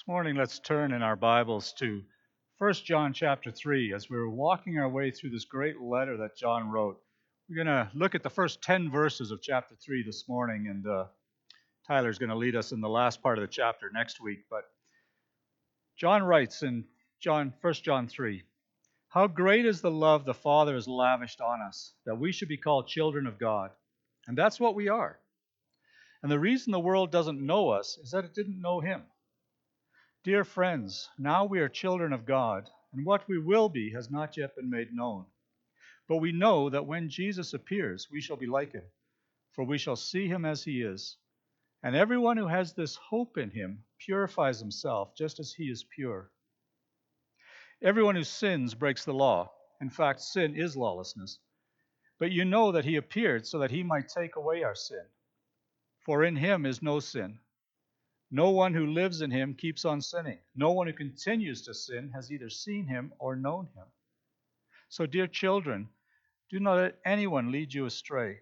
This morning, let's turn in our Bibles to 1 John chapter 3 as we're walking our way through this great letter that John wrote. We're going to look at the first 10 verses of chapter 3 this morning, and uh, Tyler's going to lead us in the last part of the chapter next week. But John writes in John 1 John 3 How great is the love the Father has lavished on us, that we should be called children of God. And that's what we are. And the reason the world doesn't know us is that it didn't know Him. Dear friends, now we are children of God, and what we will be has not yet been made known. But we know that when Jesus appears, we shall be like him, for we shall see him as he is. And everyone who has this hope in him purifies himself just as he is pure. Everyone who sins breaks the law. In fact, sin is lawlessness. But you know that he appeared so that he might take away our sin. For in him is no sin. No one who lives in him keeps on sinning. No one who continues to sin has either seen him or known him. So, dear children, do not let anyone lead you astray.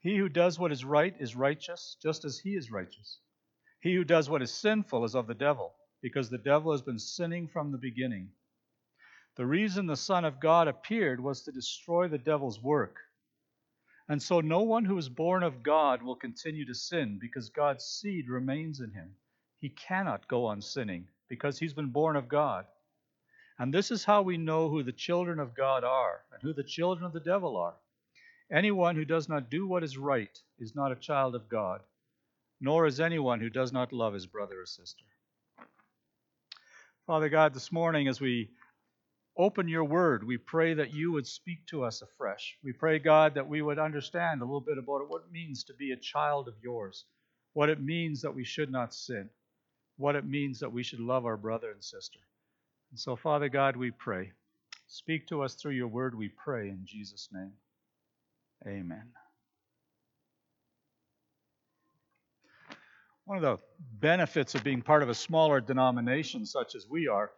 He who does what is right is righteous, just as he is righteous. He who does what is sinful is of the devil, because the devil has been sinning from the beginning. The reason the Son of God appeared was to destroy the devil's work. And so no one who is born of God will continue to sin because God's seed remains in him. He cannot go on sinning because he's been born of God. And this is how we know who the children of God are and who the children of the devil are. Anyone who does not do what is right is not a child of God, nor is anyone who does not love his brother or sister. Father God, this morning as we open your word. We pray that you would speak to us afresh. We pray, God, that we would understand a little bit about what it means to be a child of yours, what it means that we should not sin, what it means that we should love our brother and sister. And so, Father God, we pray. Speak to us through your word, we pray in Jesus' name. Amen. One of the benefits of being part of a smaller denomination such as we are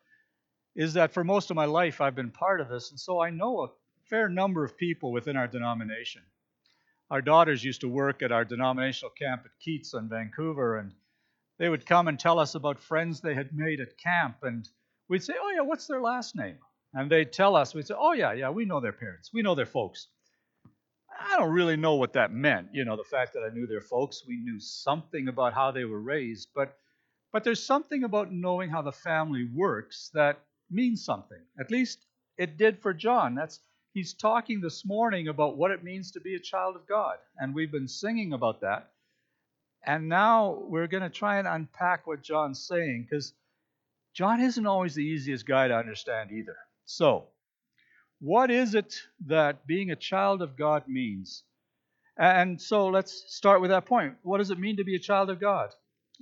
is that for most of my life I've been part of this, and so I know a fair number of people within our denomination. Our daughters used to work at our denominational camp at Keats in Vancouver, and they would come and tell us about friends they had made at camp, and we'd say, "Oh yeah, what's their last name?" And they'd tell us, we'd say, "Oh yeah, yeah, we know their parents, we know their folks." I don't really know what that meant, you know, the fact that I knew their folks. We knew something about how they were raised, but but there's something about knowing how the family works that means something. At least it did for John. That's he's talking this morning about what it means to be a child of God, and we've been singing about that. And now we're going to try and unpack what John's saying because John isn't always the easiest guy to understand either. So, what is it that being a child of God means? And so let's start with that point. What does it mean to be a child of God?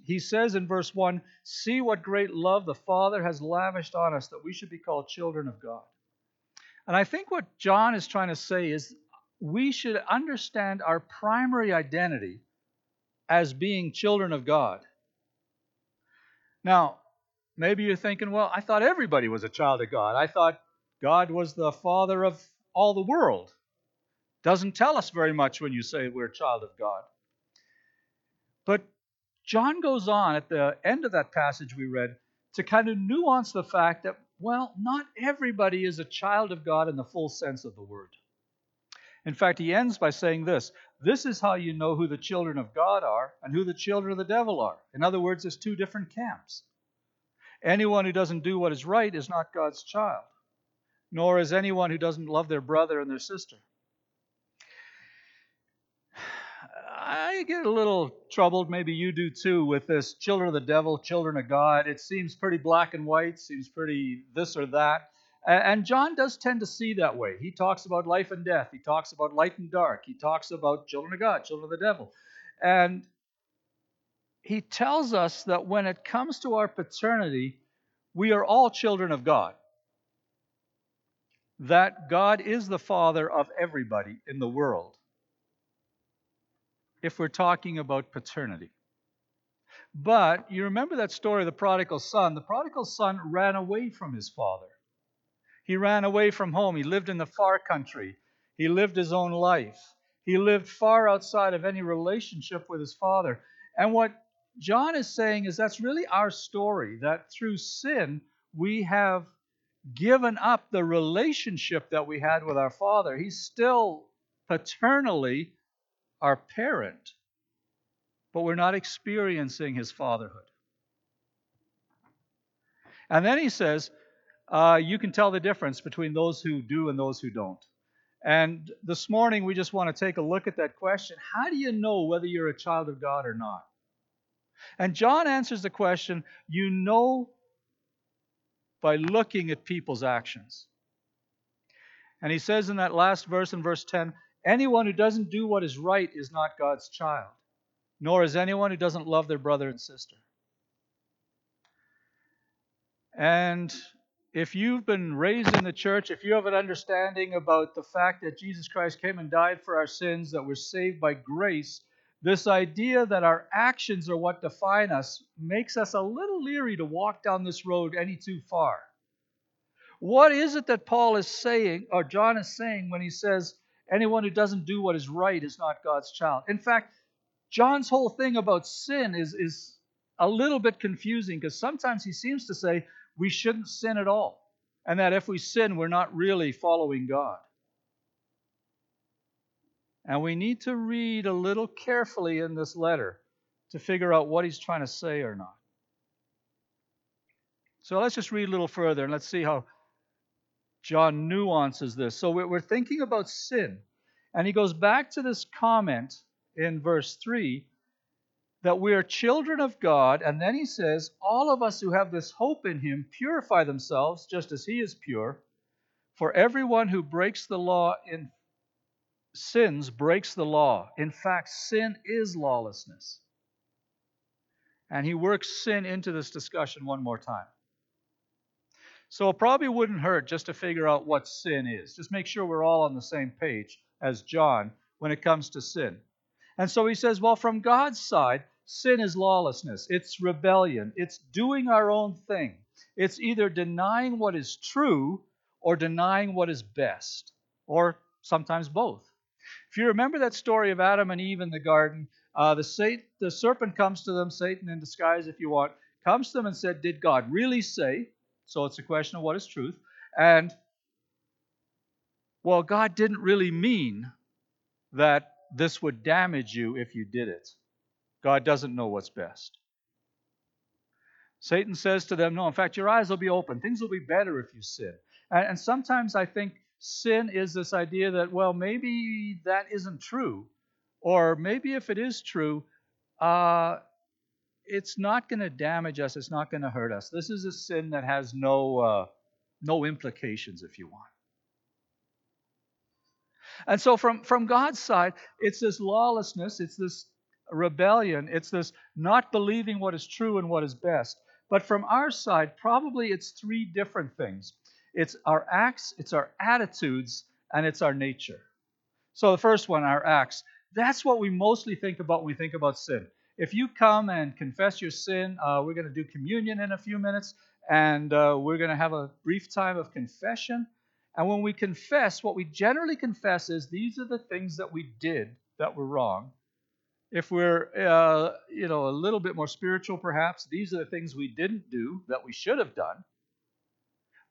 He says in verse 1 See what great love the Father has lavished on us that we should be called children of God. And I think what John is trying to say is we should understand our primary identity as being children of God. Now, maybe you're thinking, well, I thought everybody was a child of God. I thought God was the Father of all the world. Doesn't tell us very much when you say we're a child of God. But John goes on at the end of that passage we read to kind of nuance the fact that, well, not everybody is a child of God in the full sense of the word. In fact, he ends by saying this this is how you know who the children of God are and who the children of the devil are. In other words, there's two different camps. Anyone who doesn't do what is right is not God's child, nor is anyone who doesn't love their brother and their sister. I get a little troubled, maybe you do too, with this children of the devil, children of God. It seems pretty black and white, seems pretty this or that. And John does tend to see that way. He talks about life and death, he talks about light and dark, he talks about children of God, children of the devil. And he tells us that when it comes to our paternity, we are all children of God. That God is the Father of everybody in the world if we're talking about paternity. But you remember that story of the prodigal son? The prodigal son ran away from his father. He ran away from home. He lived in the far country. He lived his own life. He lived far outside of any relationship with his father. And what John is saying is that's really our story, that through sin we have given up the relationship that we had with our Father. He's still paternally our parent, but we're not experiencing his fatherhood. And then he says, uh, you can tell the difference between those who do and those who don't. And this morning, we just want to take a look at that question How do you know whether you're a child of God or not? And John answers the question you know by looking at people's actions. And he says in that last verse, in verse 10, anyone who doesn't do what is right is not God's child, nor is anyone who doesn't love their brother and sister. And if you've been raised in the church, if you have an understanding about the fact that Jesus Christ came and died for our sins, that we're saved by grace, this idea that our actions are what define us makes us a little leery to walk down this road any too far. What is it that Paul is saying, or John is saying, when he says, anyone who doesn't do what is right is not God's child? In fact, John's whole thing about sin is, is a little bit confusing because sometimes he seems to say, we shouldn't sin at all. And that if we sin, we're not really following God. And we need to read a little carefully in this letter to figure out what he's trying to say or not. So let's just read a little further and let's see how John nuances this. So we're thinking about sin. And he goes back to this comment in verse 3 that we are children of God. And then he says, All of us who have this hope in him purify themselves just as he is pure. For everyone who breaks the law in sins breaks the law. In fact, sin is lawlessness. And he works sin into this discussion one more time. So it probably wouldn't hurt just to figure out what sin is. Just make sure we're all on the same page as John when it comes to sin. And so he says, well, from God's side, Sin is lawlessness, it's rebellion, it's doing our own thing. It's either denying what is true or denying what is best, or sometimes both. If you remember that story of Adam and Eve in the garden, uh, the, Satan, the serpent comes to them, Satan in disguise, if you want, comes to them and said, Did God really say? So it's a question of what is truth. And, well, God didn't really mean that this would damage you if you did it. God doesn't know what's best. Satan says to them, No, in fact, your eyes will be open. Things will be better if you sin. And, and sometimes I think sin is this idea that, well, maybe that isn't true. Or maybe if it is true, uh, it's not going to damage us. It's not going to hurt us. This is a sin that has no, uh, no implications, if you want. And so, from, from God's side, it's this lawlessness, it's this rebellion. It's this not believing what is true and what is best. But from our side, probably it's three different things it's our acts, it's our attitudes, and it's our nature. So the first one, our acts, that's what we mostly think about when we think about sin. If you come and confess your sin, uh, we're going to do communion in a few minutes, and uh, we're going to have a brief time of confession. And when we confess, what we generally confess is these are the things that we did that were wrong. If we're, uh, you know, a little bit more spiritual, perhaps, these are the things we didn't do that we should have done.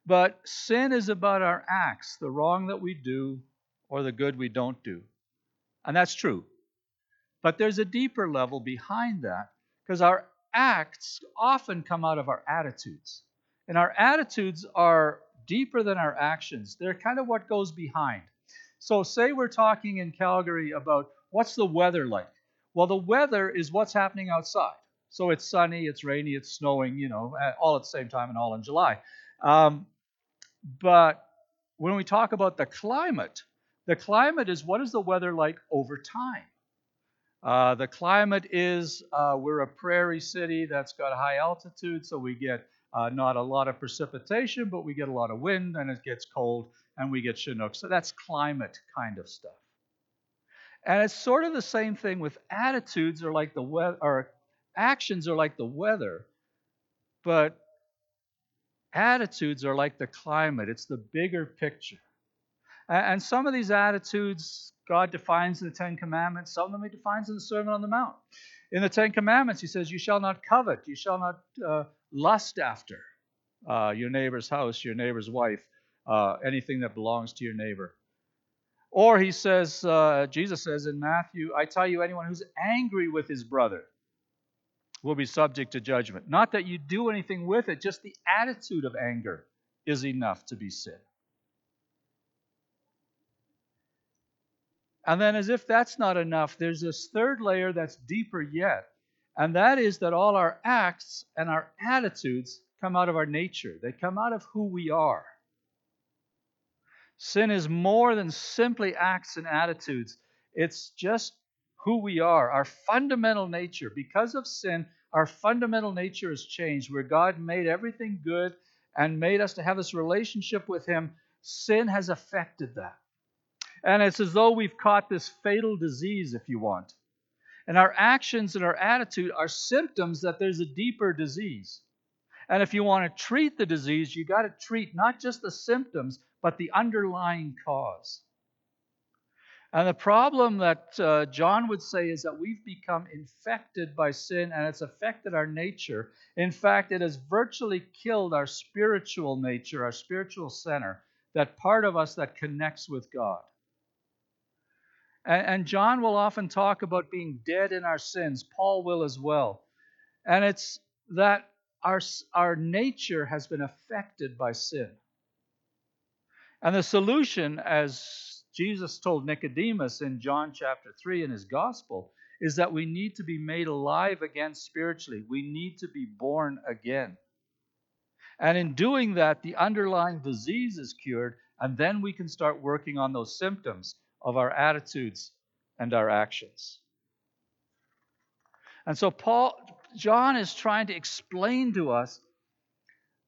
But sin is about our acts, the wrong that we do or the good we don't do. And that's true. But there's a deeper level behind that because our acts often come out of our attitudes. And our attitudes are deeper than our actions, they're kind of what goes behind. So, say we're talking in Calgary about what's the weather like? Well, the weather is what's happening outside. So it's sunny, it's rainy, it's snowing, you know, all at the same time and all in July. Um, but when we talk about the climate, the climate is what is the weather like over time? Uh, the climate is uh, we're a prairie city that's got high altitude, so we get uh, not a lot of precipitation, but we get a lot of wind and it gets cold and we get Chinook. So that's climate kind of stuff. And it's sort of the same thing with attitudes or like the weather or actions are like the weather, but attitudes are like the climate. It's the bigger picture. And some of these attitudes God defines in the Ten Commandments, some of them He defines in the Sermon on the Mount. In the Ten Commandments, he says, You shall not covet, you shall not uh, lust after uh, your neighbor's house, your neighbor's wife, uh, anything that belongs to your neighbor. Or he says, uh, Jesus says in Matthew, I tell you, anyone who's angry with his brother will be subject to judgment. Not that you do anything with it, just the attitude of anger is enough to be sin. And then, as if that's not enough, there's this third layer that's deeper yet. And that is that all our acts and our attitudes come out of our nature, they come out of who we are. Sin is more than simply acts and attitudes, it's just who we are, our fundamental nature. Because of sin, our fundamental nature has changed. Where God made everything good and made us to have this relationship with Him, sin has affected that. And it's as though we've caught this fatal disease, if you want. And our actions and our attitude are symptoms that there's a deeper disease. And if you want to treat the disease, you got to treat not just the symptoms, but the underlying cause. And the problem that uh, John would say is that we've become infected by sin and it's affected our nature. In fact, it has virtually killed our spiritual nature, our spiritual center, that part of us that connects with God. And, John will often talk about being dead in our sins. Paul will as well. And it's that our, our nature has been affected by sin. And the solution, as Jesus told Nicodemus in John chapter 3 in his gospel, is that we need to be made alive again spiritually. We need to be born again. And in doing that, the underlying disease is cured, and then we can start working on those symptoms of our attitudes and our actions. And so Paul John is trying to explain to us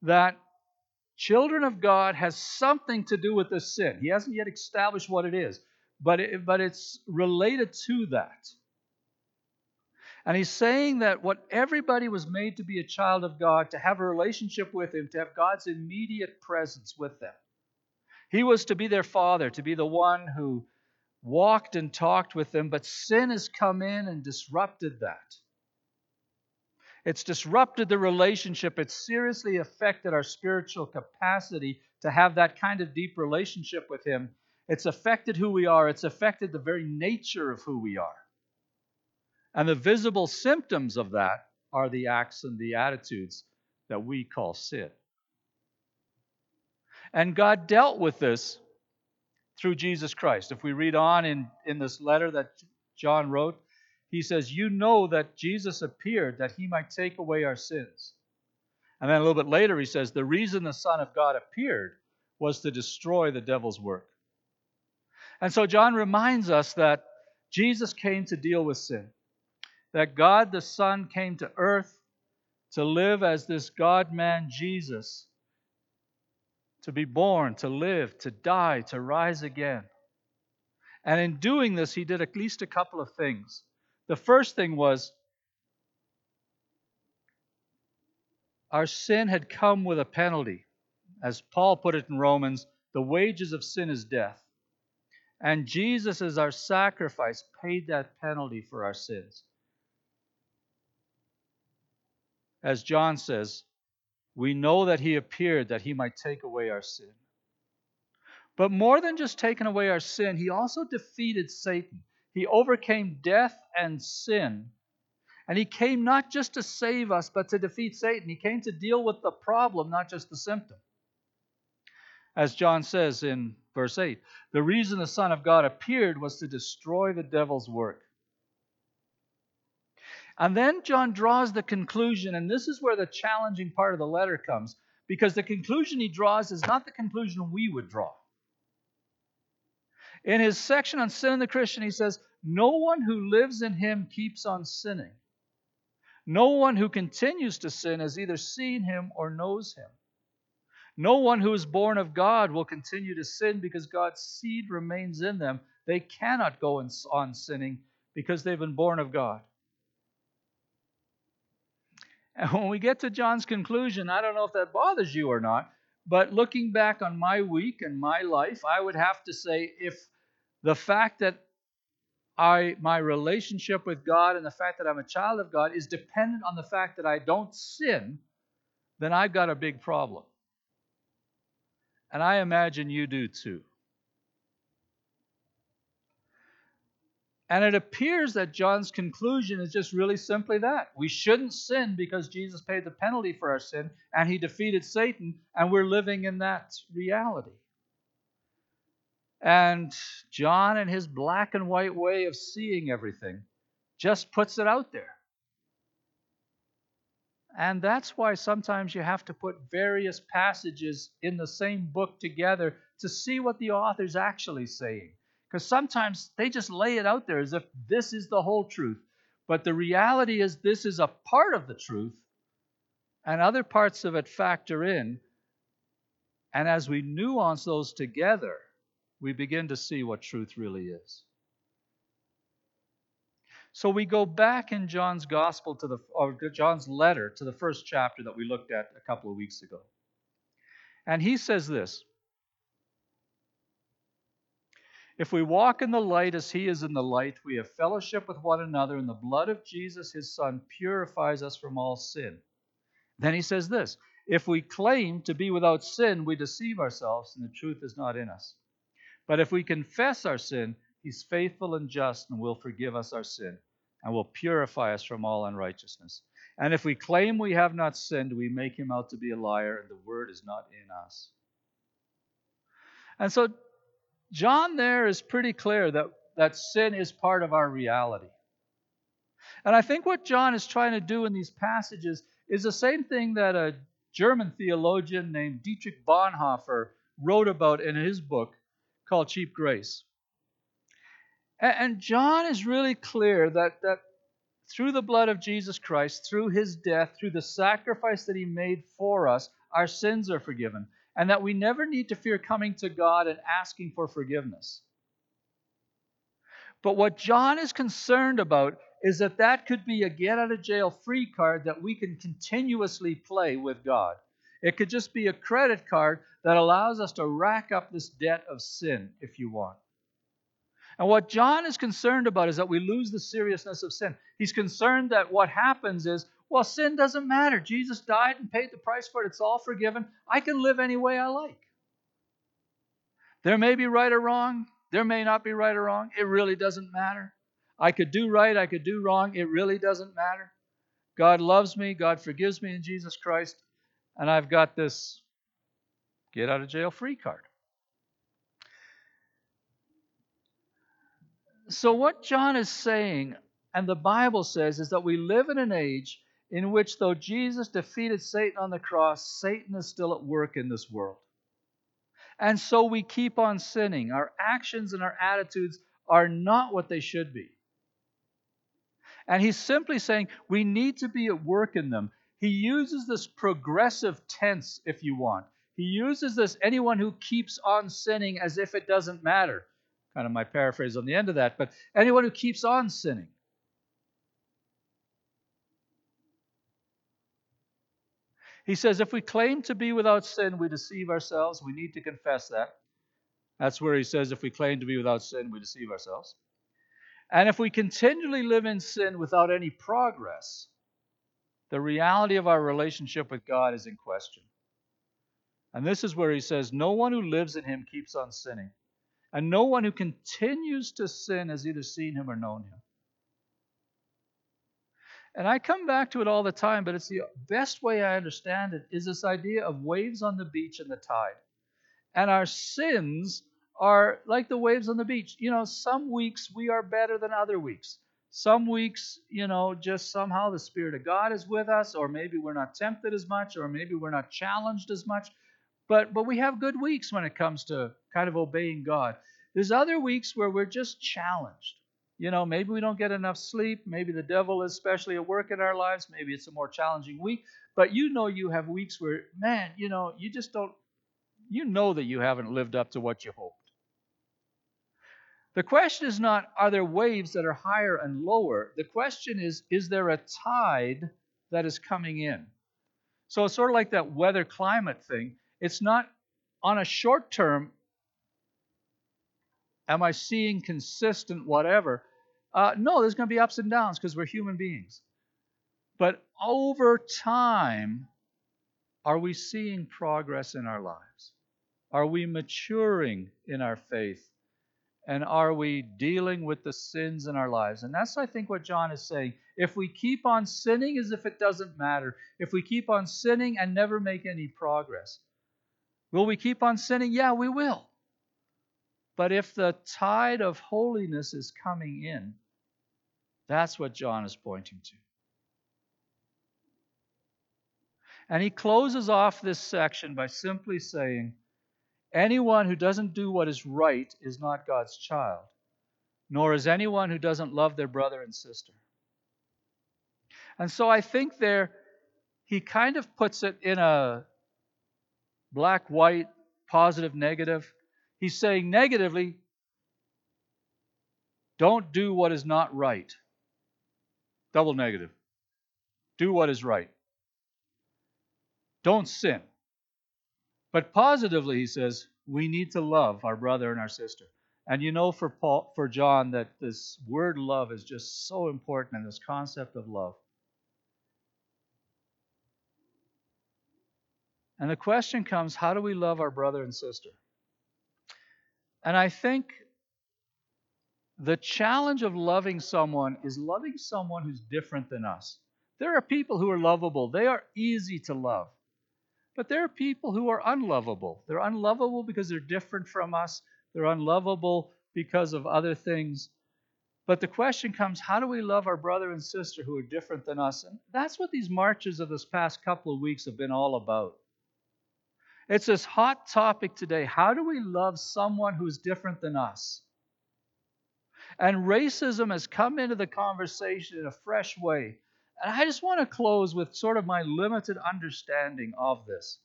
that children of God has something to do with this sin. He hasn't yet established what it is, but, it, but it's related to that. And he's saying that what everybody was made to be a child of God, to have a relationship with Him, to have God's immediate presence with them. He was to be their father, to be the one who walked and talked with them, but sin has come in and disrupted that. It's disrupted the relationship. It's seriously affected our spiritual capacity to have that kind of deep relationship with Him. It's affected who we are, it's affected the very nature of who we are. And the visible symptoms of that are the acts and the attitudes that we call sin. And God dealt with this through Jesus Christ. If we read on in, in this letter that John wrote, he says, You know that Jesus appeared that he might take away our sins. And then a little bit later, he says, The reason the Son of God appeared was to destroy the devil's work. And so John reminds us that Jesus came to deal with sin, that God the Son came to earth to live as this God man Jesus, to be born, to live, to die, to rise again. And in doing this, he did at least a couple of things. The first thing was our sin had come with a penalty. As Paul put it in Romans, the wages of sin is death. And Jesus, as our sacrifice, paid that penalty for our sins. As John says, we know that he appeared that he might take away our sin. But more than just taking away our sin, he also defeated Satan. He overcame death and sin. And he came not just to save us, but to defeat Satan. He came to deal with the problem, not just the symptom. As John says in verse 8, the reason the Son of God appeared was to destroy the devil's work. And then John draws the conclusion, and this is where the challenging part of the letter comes, because the conclusion he draws is not the conclusion we would draw. In his section on sin and the Christian, he says, No one who lives in him keeps on sinning. No one who continues to sin has either seen him or knows him. No one who is born of God will continue to sin because God's seed remains in them. They cannot go on sinning because they've been born of God. And when we get to John's conclusion, I don't know if that bothers you or not, but looking back on my week and my life, I would have to say if the fact that I, my relationship with God and the fact that I'm a child of God is dependent on the fact that I don't sin, then I've got a big problem. And I imagine you do too. And it appears that John's conclusion is just really simply that. We shouldn't sin because Jesus paid the penalty for our sin and he defeated Satan, and we're living in that reality. And John, in his black and white way of seeing everything, just puts it out there. And that's why sometimes you have to put various passages in the same book together to see what the author's actually saying. Because sometimes they just lay it out there as if this is the whole truth. But the reality is, this is a part of the truth, and other parts of it factor in. And as we nuance those together, we begin to see what truth really is. So we go back in John's gospel to the or John's letter to the first chapter that we looked at a couple of weeks ago. And he says this If we walk in the light as he is in the light, we have fellowship with one another, and the blood of Jesus, his son, purifies us from all sin. Then he says this If we claim to be without sin, we deceive ourselves, and the truth is not in us. But if we confess our sin, he's faithful and just and will forgive us our sin and will purify us from all unrighteousness. And if we claim we have not sinned, we make him out to be a liar, and the word is not in us. And so, John there is pretty clear that, that sin is part of our reality. And I think what John is trying to do in these passages is the same thing that a German theologian named Dietrich Bonhoeffer wrote about in his book called Cheap Grace. And John is really clear that, that through the blood of Jesus Christ, through his death, through the sacrifice that he made for us, our sins are forgiven. And that we never need to fear coming to God and asking for forgiveness. But what John is concerned about is that that could be a get out of jail free card that we can continuously play with God. It could just be a credit card that allows us to rack up this debt of sin, if you want. And what John is concerned about is that we lose the seriousness of sin. He's concerned that what happens is, well, sin doesn't matter. Jesus died and paid the price for it. It's all forgiven. I can live any way I like. There may be right or wrong. There may not be right or wrong. It really doesn't matter. I could do right. I could do wrong. It really doesn't matter. God loves me. God forgives me in Jesus Christ. And I've got this get out of jail free card. So, what John is saying, and the Bible says, is that we live in an age in which, though Jesus defeated Satan on the cross, Satan is still at work in this world. And so we keep on sinning. Our actions and our attitudes are not what they should be. And he's simply saying we need to be at work in them. He uses this progressive tense, if you want. He uses this anyone who keeps on sinning as if it doesn't matter kind of my paraphrase on the end of that, but anyone who keeps on sinning. He says, if we claim to be without sin, we deceive ourselves. We need to confess that. That's where he says, if we claim to be without sin, we deceive ourselves. And if we continually live in sin without any progress, the reality of our relationship with God is in question. And this is where he says, No one who lives in him keeps on sinning. And no one who continues to sin has either seen him or known him. And I come back to it all the time, but it's the best way I understand it is this idea of waves on the beach and the tide. And our sins are like the waves on the beach. You know, some weeks we are better than other weeks. Some weeks, you know, just somehow the Spirit of God is with us, or maybe we're not tempted as much, or maybe we're not challenged as much. But but we have good weeks when it comes to kind of obeying God. There's other weeks where we're just challenged. You know, maybe we don't get enough sleep. Maybe the devil is especially at work in our lives. Maybe it's a more challenging week. But you know, you have weeks where, man, you know, you just don't, you know that you haven't lived up to what you hoped. The question is not, are there waves that are higher and lower? The question is, is there a tide that is coming in? So it's sort of like that weather climate thing. It's not on a short term, am I seeing consistent whatever? Uh, no, there's going to be ups and downs because we're human beings. But over time, are we seeing progress in our lives? Are we maturing in our faith? And are we dealing with the sins in our lives? And that's, I think, what John is saying. If we keep on sinning as if it doesn't matter, if we keep on sinning and never make any progress, will we keep on sinning? Yeah, we will. But if the tide of holiness is coming in, that's what John is pointing to. And he closes off this section by simply saying, Anyone who doesn't do what is right is not God's child, nor is anyone who doesn't love their brother and sister. And so I think there, he kind of puts it in a black, white, positive, negative. He's saying negatively, don't do what is not right. Double negative. Do what is right. Don't sin. But positively, he says, we need to love our brother and our sister. And you know for Paul, for John that this word love is just so important and this concept of love. And the question comes, how do we love our brother and sister? And I think the challenge of loving someone is loving someone who's different than us. There are people who are lovable. They are easy to love. But there are people who are unlovable. They're unlovable because they're different from us, they're unlovable because of other things. But the question comes how do we love our brother and sister who are different than us? And that's what these marches of this past couple of weeks have been all about. It's this hot topic today. How do we love someone who's different than us? And racism has come into the conversation in a fresh way. And I just want to close with sort of my limited understanding of this,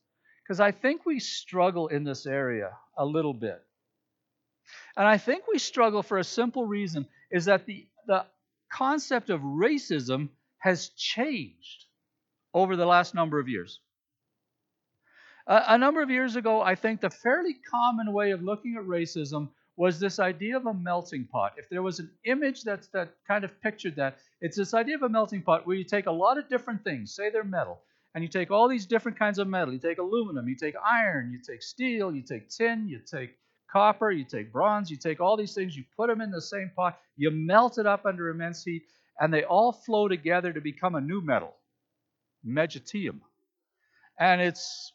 because I think we struggle in this area a little bit. And I think we struggle for a simple reason is that the, the concept of racism has changed over the last number of years. A, number of years ago, I think the fairly common way of looking at racism was this idea of a melting pot. If there was an image that's, that kind of pictured that, it's this idea of a melting pot where you take a lot of different things, say they're metal, and you take all these different kinds of metal. You take aluminum, you take iron, you take steel, you take tin, you take copper, you take bronze, you take all these things, you put them in the same pot, you melt it up under immense heat, and they all flow together to become a new metal, megantium. And it's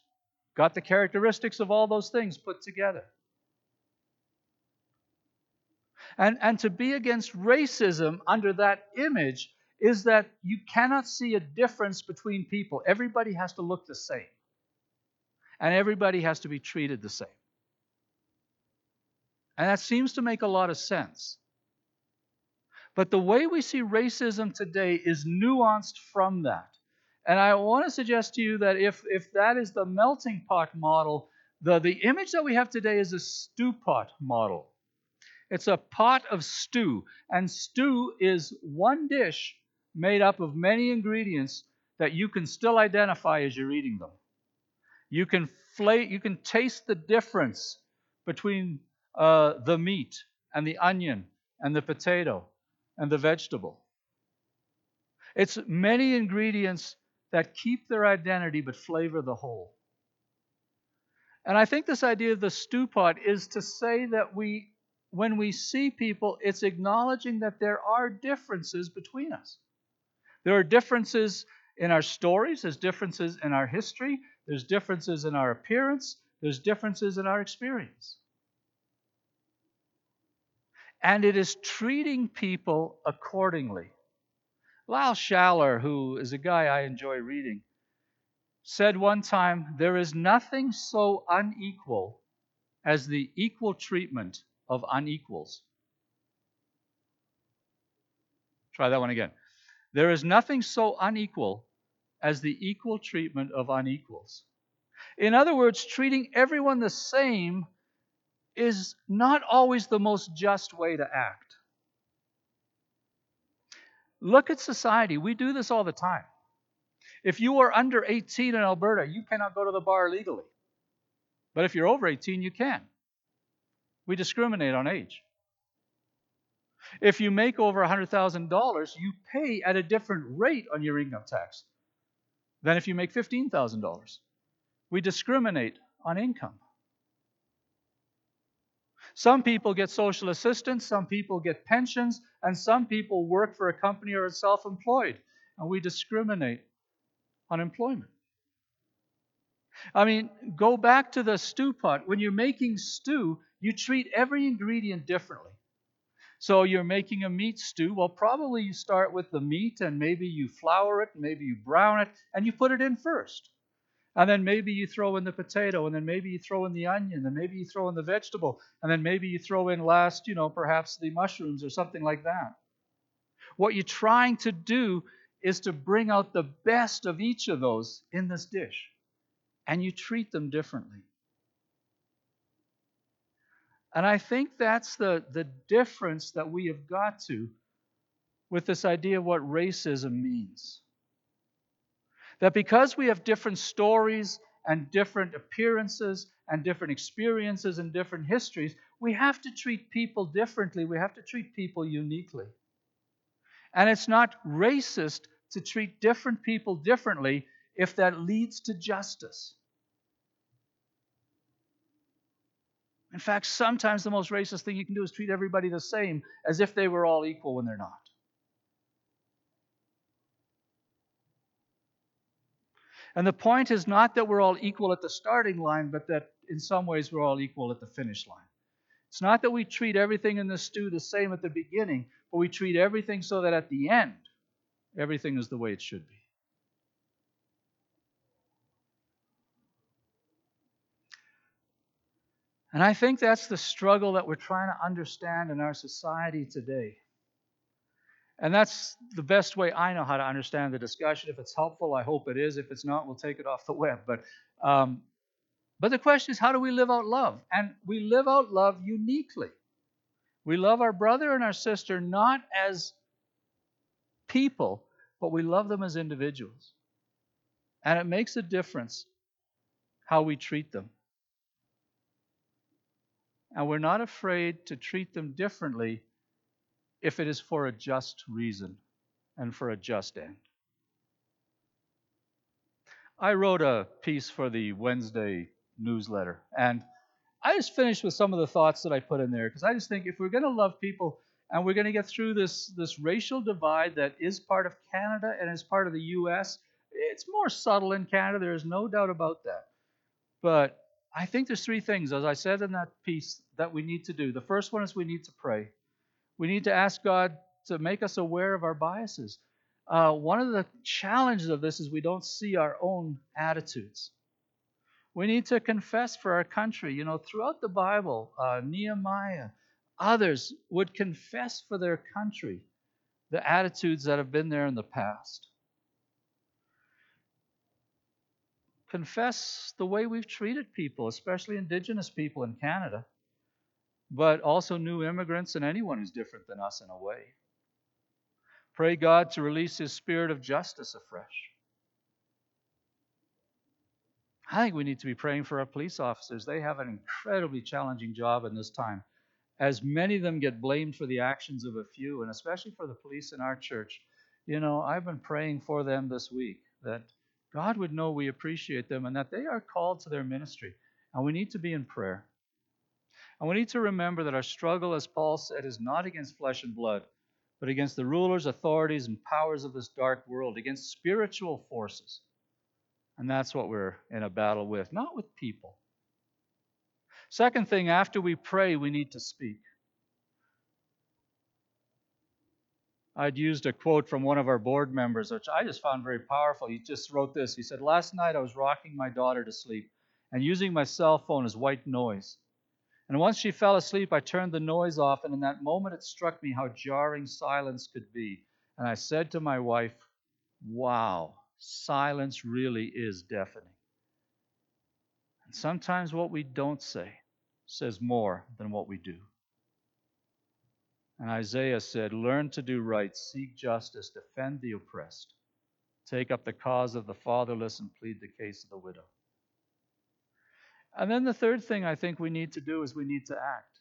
got the characteristics of all those things put together. And, and to be against racism under that image is that you cannot see a difference between people. Everybody has to look the same, and everybody has to be treated the same. And that seems to make a lot of sense. But the way we see racism today is nuanced from that. And I want to suggest to you that if, if that is the melting pot model, the, the image that we have today is a stew pot model. It's a pot of stew, and stew is one dish made up of many ingredients that you can still identify as you're eating them. You can fla- you can taste the difference between uh, the meat and the onion and the potato and the vegetable. It's many ingredients that keep their identity but flavor the whole. And I think this idea of the stew pot is to say that we when we see people, it's acknowledging that there are differences between us. There are differences in our stories, there's differences in our history, there's differences in our appearance, there's differences in our experience. And it is treating people accordingly. Lyle Schaller, who is a guy I enjoy reading, said one time, There is nothing so unequal as the equal treatment of unequals. Try that one again. There is nothing so unequal as the equal treatment of unequals. In other words, treating everyone the same is not always the most just way to act. Look at society. We do this all the time. If you are under 18 in Alberta, you cannot go to the bar legally. But if you're over 18, you can. We discriminate on age. If you make over $100,000, you pay at a different rate on your income tax than if you make $15,000. We discriminate on income. Some people get social assistance, some people get pensions, and some people work for a company or are self employed. And we discriminate on employment. I mean, go back to the stew pot. When you're making stew, you treat every ingredient differently. So you're making a meat stew. Well, probably you start with the meat and maybe you flour it, maybe you brown it, and you put it in first. And then maybe you throw in the potato, and then maybe you throw in the onion, and maybe you throw in the vegetable, and then maybe you throw in last, you know, perhaps the mushrooms or something like that. What you're trying to do is to bring out the best of each of those in this dish, and you treat them differently. And I think that's the, the difference that we have got to with this idea of what racism means. That because we have different stories and different appearances and different experiences and different histories, we have to treat people differently. We have to treat people uniquely. And it's not racist to treat different people differently if that leads to justice. In fact, sometimes the most racist thing you can do is treat everybody the same as if they were all equal when they're not. And the point is not that we're all equal at the starting line, but that in some ways we're all equal at the finish line. It's not that we treat everything in the stew the same at the beginning, but we treat everything so that at the end, everything is the way it should be. And I think that's the struggle that we're trying to understand in our society today. And that's the best way I know how to understand the discussion. If it's helpful, I hope it is. If it's not, we'll take it off the web. But, um, but the question is, how do we live out love? And we live out love uniquely. We love our brother and our sister not as people, but we love them as individuals. And it makes a difference how we treat them. And we're not afraid to treat them differently if it is for a just reason and for a just end. I wrote a piece for the Wednesday newsletter, and I just finished with some of the thoughts that I put in there because I just think if we're going to love people and we're going to get through this, this racial divide that is part of Canada and is part of the U.S., it's more subtle in Canada. There is no doubt about that. But I think there's three things, as I said in that piece, that we need to do. The first one is we need to pray. We need to ask God to make us aware of our biases. Uh, one of the challenges of this is we don't see our own attitudes. We need to confess for our country. You know, throughout the Bible, uh, Nehemiah, others would confess for their country the attitudes that have been there in the past. confess the way we've treated people, especially indigenous people in Canada, but also new immigrants and anyone who's different than us in a way. Pray God to release His spirit of justice afresh. I think we need to be praying for our police officers. They have an incredibly challenging job in this time, as many of them get blamed for the actions of a few, and especially for the police in our church. You know, I've been praying for them this week that God would know we appreciate them and that they are called to their ministry. And we need to be in prayer. And we need to remember that our struggle, as Paul said, is not against flesh and blood, but against the rulers, authorities, and powers of this dark world, against spiritual forces. And that's what we're in a battle with, not with people. Second thing, after we pray, we need to speak. I'd used a quote from one of our board members, which I just found very powerful. He just wrote this. He said, Last night I was rocking my daughter to sleep and using my cell phone as white noise. And once she fell asleep, I turned the noise off, and in that moment it struck me how jarring silence could be. And I said to my wife, Wow, silence really is deafening. And sometimes what we don't say says more than what we do. And Isaiah said, Learn to do right, seek justice, defend the oppressed, take up the cause of the fatherless, and plead the case of the widow. And then the third thing I think we need to do is we need to act.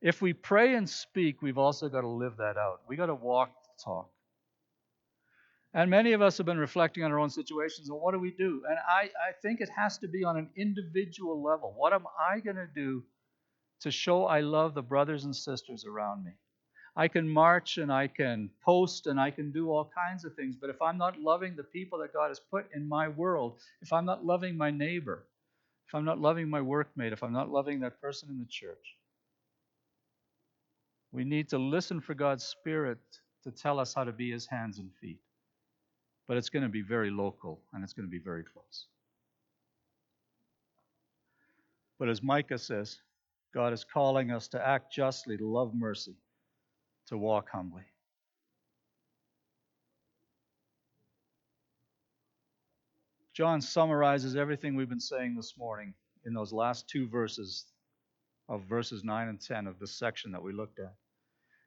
If we pray and speak, we've also got to live that out. We've got to walk the talk. And many of us have been reflecting on our own situations and what do we do? And I, I think it has to be on an individual level. What am I going to do to show I love the brothers and sisters around me? I can march and I can post and I can do all kinds of things, but if I'm not loving the people that God has put in my world, if I'm not loving my neighbor, if I'm not loving my workmate, if I'm not loving that person in the church, we need to listen for God's Spirit to tell us how to be His hands and feet. But it's going to be very local and it's going to be very close. But as Micah says, God is calling us to act justly, to love mercy, to walk humbly. John summarizes everything we've been saying this morning in those last two verses of verses 9 and 10 of this section that we looked at.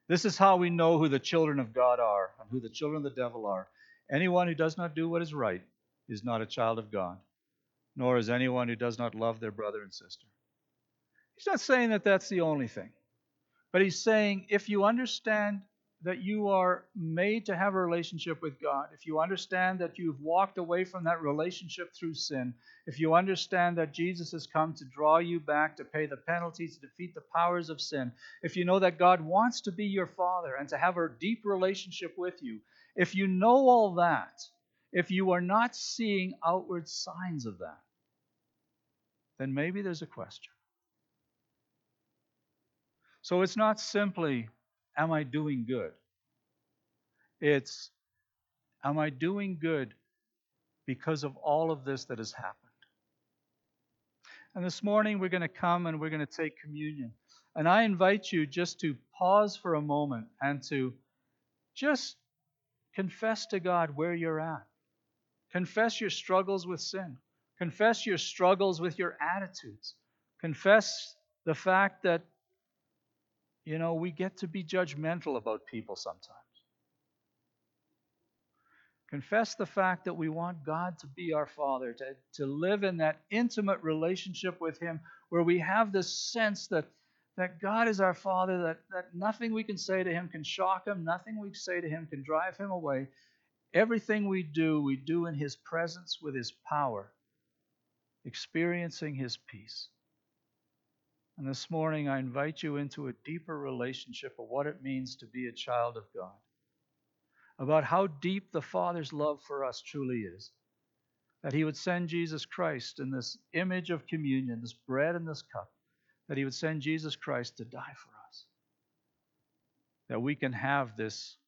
This is how we know who the children of God are and who the children of the devil are. Anyone who does not do what is right is not a child of God, nor is anyone who does not love their brother and sister. He's not saying that that's the only thing. But he's saying if you understand that you are made to have a relationship with God, if you understand that you've walked away from that relationship through sin, if you understand that Jesus has come to draw you back, to pay the penalty, to defeat the powers of sin, if you know that God wants to be your Father and to have a deep relationship with you, if you know all that, if you are not seeing outward signs of that, then maybe there's a question. So it's not simply, am I doing good? It's, am I doing good because of all of this that has happened? And this morning we're going to come and we're going to take communion. And I invite you just to pause for a moment and to just confess to God where you're at. Confess your struggles with sin. Confess your struggles with your attitudes. Confess the fact that you know, we get to be judgmental about people sometimes. Confess the fact that we want God to be our Father, to, to live in that intimate relationship with Him where we have this sense that, that God is our Father, that, that nothing we can say to Him can shock Him, nothing we say to Him can drive Him away. Everything we do, we do in His presence with His power, experiencing His peace. And this morning, I invite you into a deeper relationship of what it means to be a child of God, about how deep the Father's love for us truly is. That He would send Jesus Christ in this image of communion, this bread and this cup, that He would send Jesus Christ to die for us. That we can have this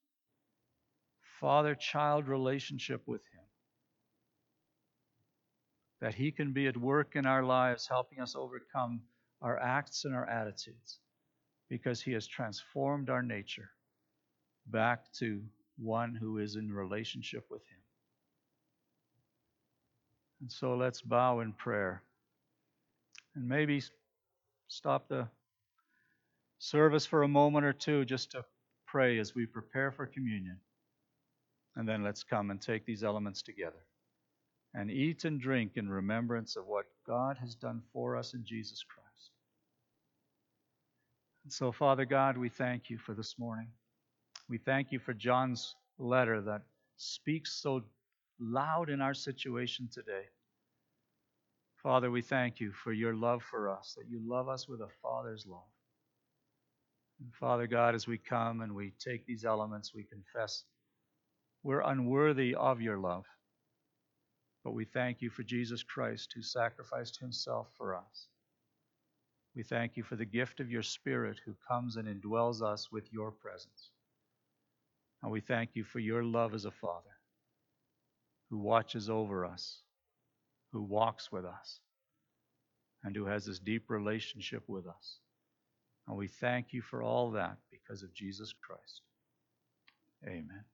father child relationship with Him. That He can be at work in our lives, helping us overcome our acts and our attitudes because He has transformed our nature back to one who is in relationship with Him. And so let's bow in prayer and maybe stop the service for a moment or two just to pray as we prepare for communion. And then let's come and take these elements together and eat and drink in remembrance of what God has done for us in Jesus Christ. And so, Father God, we thank you for this morning. We thank you for John's letter that speaks so loud in our situation today. Father, we thank you for your love for us, that you love us with a father's love. And Father God, as we come and we take these elements, we confess we're unworthy of your love. But we thank you for Jesus Christ who sacrificed himself for us. We thank you for the gift of your Spirit who comes and indwells us with your presence. And we thank you for your love as a Father who watches over us, who walks with us, and who has this deep relationship with us. And we thank you for all that because of Jesus Christ. Amen.